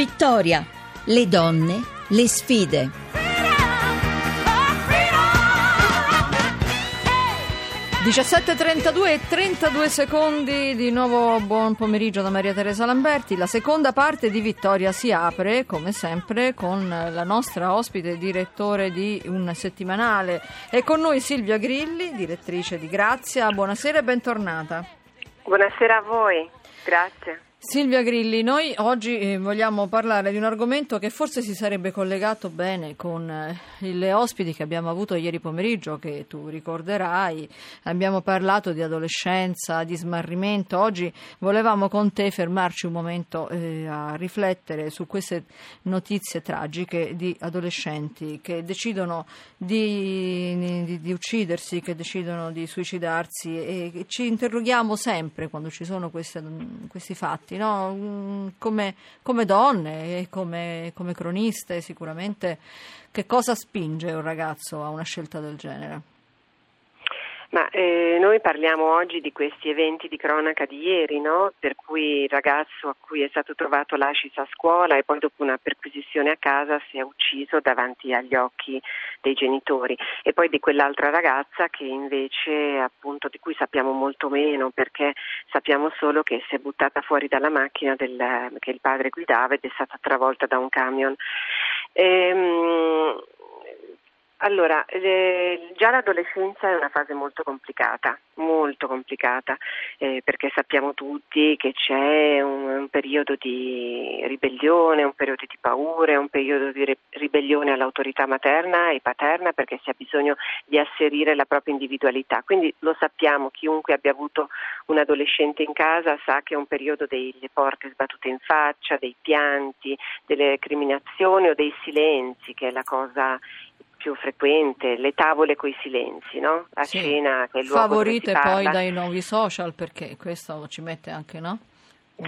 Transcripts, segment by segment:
Vittoria, le donne, le sfide. 17.32 e 32 secondi, di nuovo buon pomeriggio da Maria Teresa Lamberti. La seconda parte di Vittoria si apre, come sempre, con la nostra ospite direttore di un settimanale. E con noi Silvia Grilli, direttrice di Grazia. Buonasera e bentornata. Buonasera a voi, grazie. Silvia Grilli, noi oggi eh, vogliamo parlare di un argomento che forse si sarebbe collegato bene con eh, le ospiti che abbiamo avuto ieri pomeriggio, che tu ricorderai. Abbiamo parlato di adolescenza, di smarrimento. Oggi volevamo con te fermarci un momento eh, a riflettere su queste notizie tragiche di adolescenti che decidono di, di, di uccidersi, che decidono di suicidarsi e ci interroghiamo sempre quando ci sono queste, questi fatti avanti, no? Mm, come, come, donne e come, come croniste sicuramente, che cosa spinge un ragazzo a una scelta del genere? Ma eh, noi parliamo oggi di questi eventi di cronaca di ieri, no? per cui il ragazzo a cui è stato trovato l'ascis a scuola e poi dopo una perquisizione a casa si è ucciso davanti agli occhi dei genitori e poi di quell'altra ragazza che invece appunto di cui sappiamo molto meno perché sappiamo solo che si è buttata fuori dalla macchina del, che il padre guidava ed è stata travolta da un camion. Ehm, allora, eh, già l'adolescenza è una fase molto complicata, molto complicata, eh, perché sappiamo tutti che c'è un, un, periodo di ribellione, un periodo di paure, un periodo di re- ribellione all'autorità materna e paterna perché si ha bisogno di asserire la propria individualità. Quindi lo sappiamo, chiunque abbia avuto un adolescente in casa sa che è un periodo delle porte sbattute in faccia, dei pianti, delle criminazioni o dei silenzi, che è la cosa più frequente, le tavole coi silenzi, no? A sì. cena, che è il luogo Favorite poi dai nuovi social, perché questo ci mette anche, no?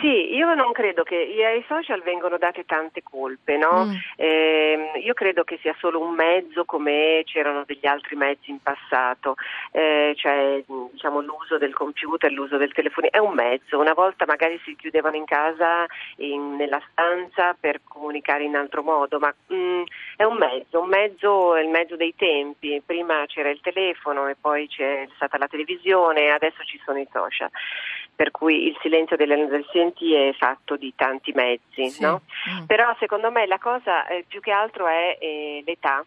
Sì, io non credo che ai social vengano date tante colpe, no? mm. eh, io credo che sia solo un mezzo come c'erano degli altri mezzi in passato, eh, cioè diciamo, l'uso del computer, l'uso del telefono, è un mezzo, una volta magari si chiudevano in casa, in, nella stanza per comunicare in altro modo, ma mm, è un mezzo, un mezzo è il mezzo dei tempi, prima c'era il telefono e poi c'è stata la televisione, adesso ci sono i social per cui il silenzio delle adolescenti è fatto di tanti mezzi, sì. no? mm. però secondo me la cosa eh, più che altro è eh, l'età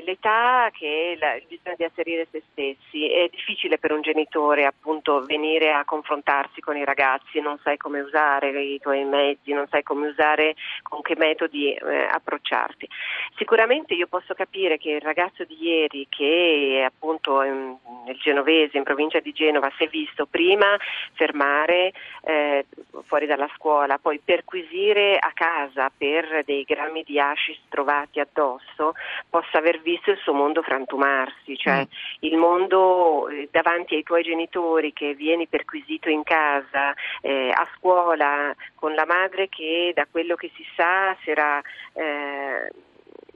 l'età che la, il bisogno di asserire se stessi. È difficile per un genitore appunto venire a confrontarsi con i ragazzi, non sai come usare i tuoi mezzi, non sai come usare, con che metodi eh, approcciarti. Sicuramente io posso capire che il ragazzo di ieri che appunto in, nel Genovese, in provincia di Genova, si è visto prima fermare eh, fuori dalla scuola, poi perquisire a casa per dei grammi di hashish trovati addosso, possa aver visto il suo mondo frantumarsi, cioè mm. il mondo eh, davanti ai tuoi genitori che vieni perquisito in casa, eh, a scuola, con la madre che da quello che si sa si era... Eh,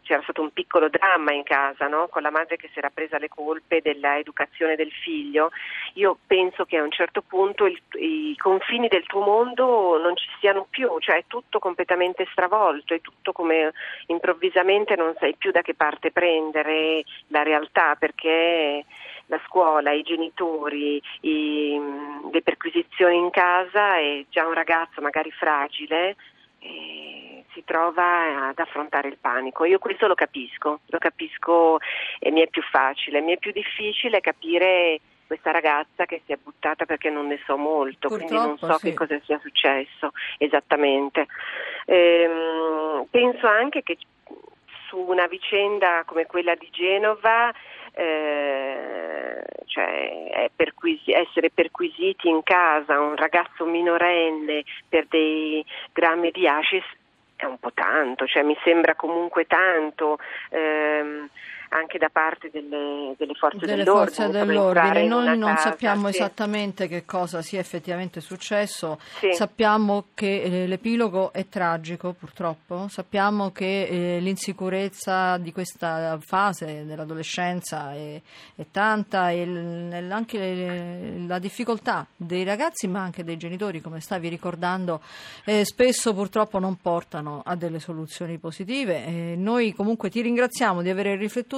c'era stato un piccolo dramma in casa no? con la madre che si era presa le colpe dell'educazione del figlio. Io penso che a un certo punto il, i confini del tuo mondo non ci siano più, cioè è tutto completamente stravolto, è tutto come improvvisamente non sai più da che parte prendere la realtà perché la scuola, i genitori, i, le perquisizioni in casa e già un ragazzo magari fragile. E si trova ad affrontare il panico. Io questo lo capisco, lo capisco e mi è più facile, mi è più difficile capire questa ragazza che si è buttata perché non ne so molto, Purtroppo, quindi non so sì. che cosa sia successo esattamente. Ehm, penso anche che su una vicenda come quella di Genova eh, cioè perquisi- essere perquisiti in casa un ragazzo minorenne per dei grammi di hashish è un po' tanto, cioè mi sembra comunque tanto. Ehm, anche da parte delle, delle forze delle dell'ordine. Forze dell'ordine. Noi non casa, sappiamo sì. esattamente che cosa sia effettivamente successo, Sì. sappiamo che eh, l'epilogo è tragico purtroppo, sappiamo che eh, l'insicurezza di questa fase dell'adolescenza è, è tanta e l- anche le- la difficoltà dei ragazzi ma anche dei genitori, come stavi ricordando, eh, spesso purtroppo non portano a delle soluzioni positive. Eh, noi comunque ti ringraziamo di aver riflettuto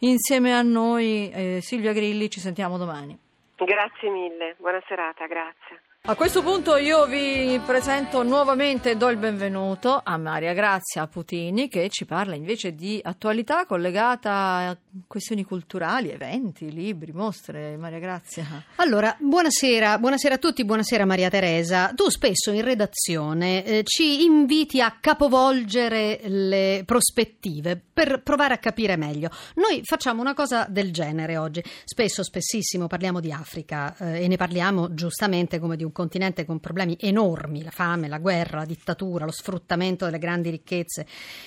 insieme a noi. Eh, Silvia Grilli, ci sentiamo domani. Grazie mille, buona serata, grazie. A questo punto io vi presento nuovamente e do il benvenuto a Maria Grazia Putini che ci parla invece di attualità collegata a questioni culturali, eventi, libri, mostre. Maria Grazia. Allora, buonasera, buonasera a tutti, buonasera Maria Teresa. Tu spesso in redazione eh, ci inviti a capovolgere le prospettive per provare a capire meglio. Noi facciamo una cosa del genere oggi. Spesso, spessissimo parliamo di Africa eh, e ne parliamo giustamente come di un continente con problemi enormi, la fame, la guerra, la dittatura, lo sfruttamento delle grandi ricchezze.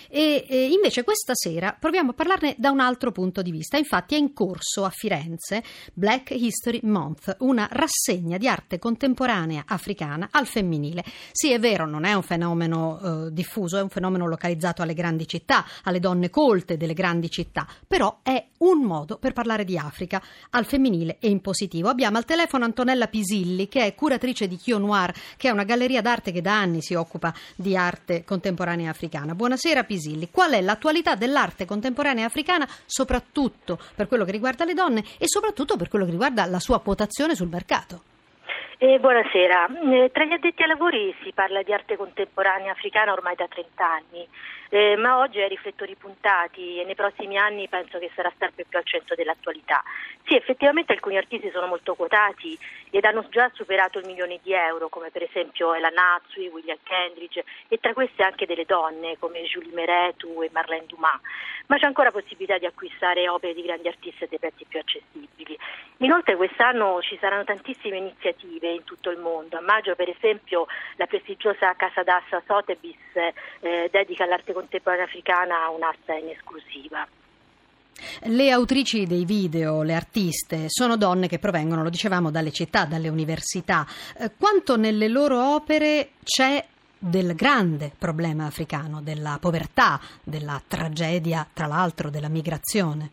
E eh, invece questa sera proviamo a parlarne da un altro punto di vista. Infatti è in corso a Firenze Black History Month, una rassegna di arte contemporanea africana al femminile. Sì, è vero, non è un fenomeno eh, diffuso, è un fenomeno localizzato alle grandi città, alle donne colte delle grandi città, però è un modo per parlare di Africa al femminile e in positivo. Abbiamo al telefono Antonella Pisilli, che è curatrice di Chio Noir, che è una galleria d'arte che da anni si occupa di arte contemporanea africana. Buonasera Pisilli, qual è l'attualità dell'arte contemporanea africana, soprattutto per quello che riguarda le donne e soprattutto per quello che riguarda la sua quotazione sul mercato? Eh, buonasera, Eh, tra gli addetti ai lavori si parla di arte contemporanea africana ormai da 30 anni, eh, ma oggi ai riflettori puntati e nei prossimi anni penso che sarà sempre più al centro dell'attualità. Sì, effettivamente alcuni artisti sono molto quotati ed hanno già superato il milione di euro, come per esempio Ella Natsui, William Kendridge e tra queste anche delle donne come Julie Meretu e Marlène Dumas. Ma c'è ancora possibilità di acquistare opere di grandi artisti a dei prezzi più accessibili. Inoltre quest'anno ci saranno tantissime iniziative in tutto il mondo. A maggio, per esempio, la prestigiosa Casa d'Assa Sotheby's eh, dedica all'arte contemporanea africana un'asta in esclusiva. Le autrici dei video, le artiste, sono donne che provengono, lo dicevamo, dalle città, dalle università. Eh, quanto nelle loro opere c'è del grande problema africano, della povertà, della tragedia, tra l'altro, della migrazione?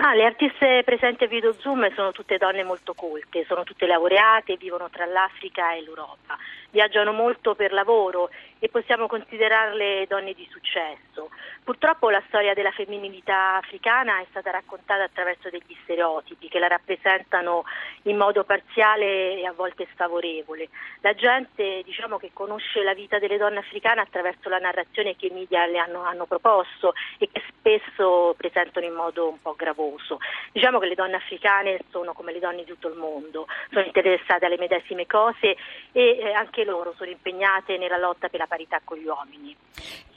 Ah, le artiste presenti a Video Zoom sono tutte donne molto colte, sono tutte laureate, vivono tra l'Africa e l'Europa, viaggiano molto per lavoro e possiamo considerarle donne di successo. Purtroppo la storia della femminilità africana è stata raccontata attraverso degli stereotipi che la rappresentano in modo parziale e a volte sfavorevole. La gente diciamo che conosce la vita delle donne africane attraverso la narrazione che i media le hanno, hanno proposto e che spesso presentano in modo un po' gravoso. Diciamo che le donne africane sono come le donne di tutto il mondo, sono interessate alle medesime cose e eh, anche loro sono impegnate nella lotta per la parità con gli uomini.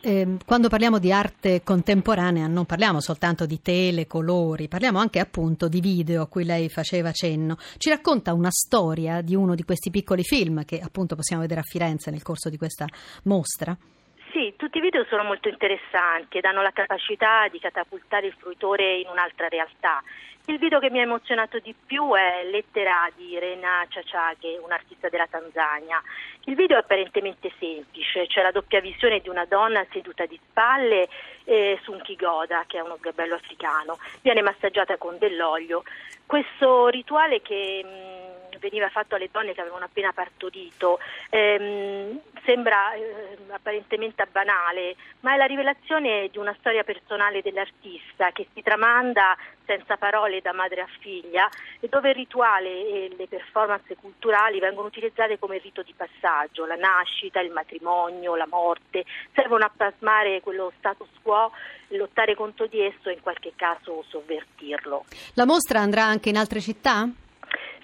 Eh, quando parliamo di arte contemporanea non parliamo soltanto di tele, colori, parliamo anche appunto di video a cui lei faceva cenno. Ci racconta una storia di uno di questi piccoli film che appunto possiamo vedere a Firenze nel corso di questa mostra? Sì, tutti i video sono molto interessanti e danno la capacità di catapultare il fruitore in un'altra realtà. Il video che mi ha emozionato di più è Lettera di Rena Ciaciaghe, un'artista della Tanzania. Il video è apparentemente semplice, c'è la doppia visione di una donna seduta di spalle eh, su un kigoda, che è uno sgabello africano, viene massaggiata con dell'olio. Questo rituale che mh, veniva fatto alle donne che avevano appena partorito ehm, sembra eh, apparentemente banale, ma è la rivelazione di una storia personale dell'artista che si tramanda senza parole da madre a figlia e dove il rituale e le performance culturali vengono utilizzate come rito di passaggio, la nascita, il matrimonio, la morte, servono a plasmare quello status quo, lottare contro di esso e in qualche caso sovvertirlo. La mostra andrà anche in altre città?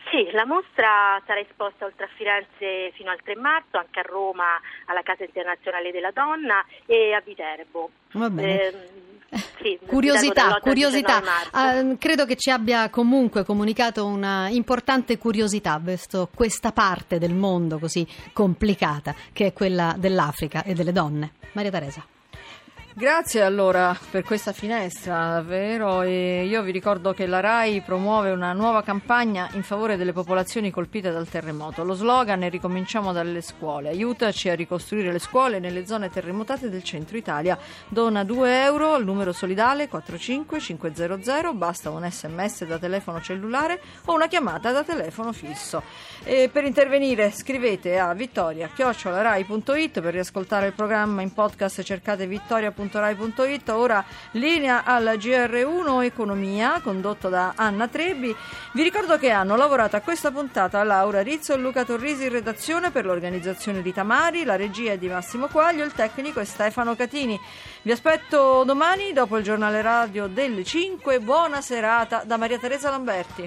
Sì, la mostra sarà esposta oltre a Firenze fino al 3 marzo, anche a Roma alla Casa Internazionale della Donna e a Viterbo. Va bene. Eh, sì, curiosità, Viterbo dall'8 al curiosità. 19 marzo. Ah, credo che ci abbia comunque comunicato una importante curiosità verso questa parte del mondo così complicata che è quella dell'Africa e delle donne. Maria Teresa. Grazie allora per questa finestra, davvero. E io vi ricordo che la RAI promuove una nuova campagna in favore delle popolazioni colpite dal terremoto. Lo slogan è Ricominciamo dalle scuole. Aiutaci a ricostruire le scuole nelle zone terremotate del centro Italia. Dona 2 euro al numero solidale 45500. Basta un sms da telefono cellulare o una chiamata da telefono fisso. E per intervenire scrivete a vittoria.rai.it per riascoltare il programma in podcast cercate vittoria.it www.rai.it. Ora linea alla GR1 Economia, condotto da Anna Trebbi. Vi ricordo che hanno lavorato a questa puntata Laura Rizzo e Luca Torrisi in redazione per l'organizzazione di Tamari, la regia è di Massimo Quaglio, il tecnico è Stefano Catini. Vi aspetto domani dopo il giornale radio delle 5. Buona serata da Maria Teresa Lamberti.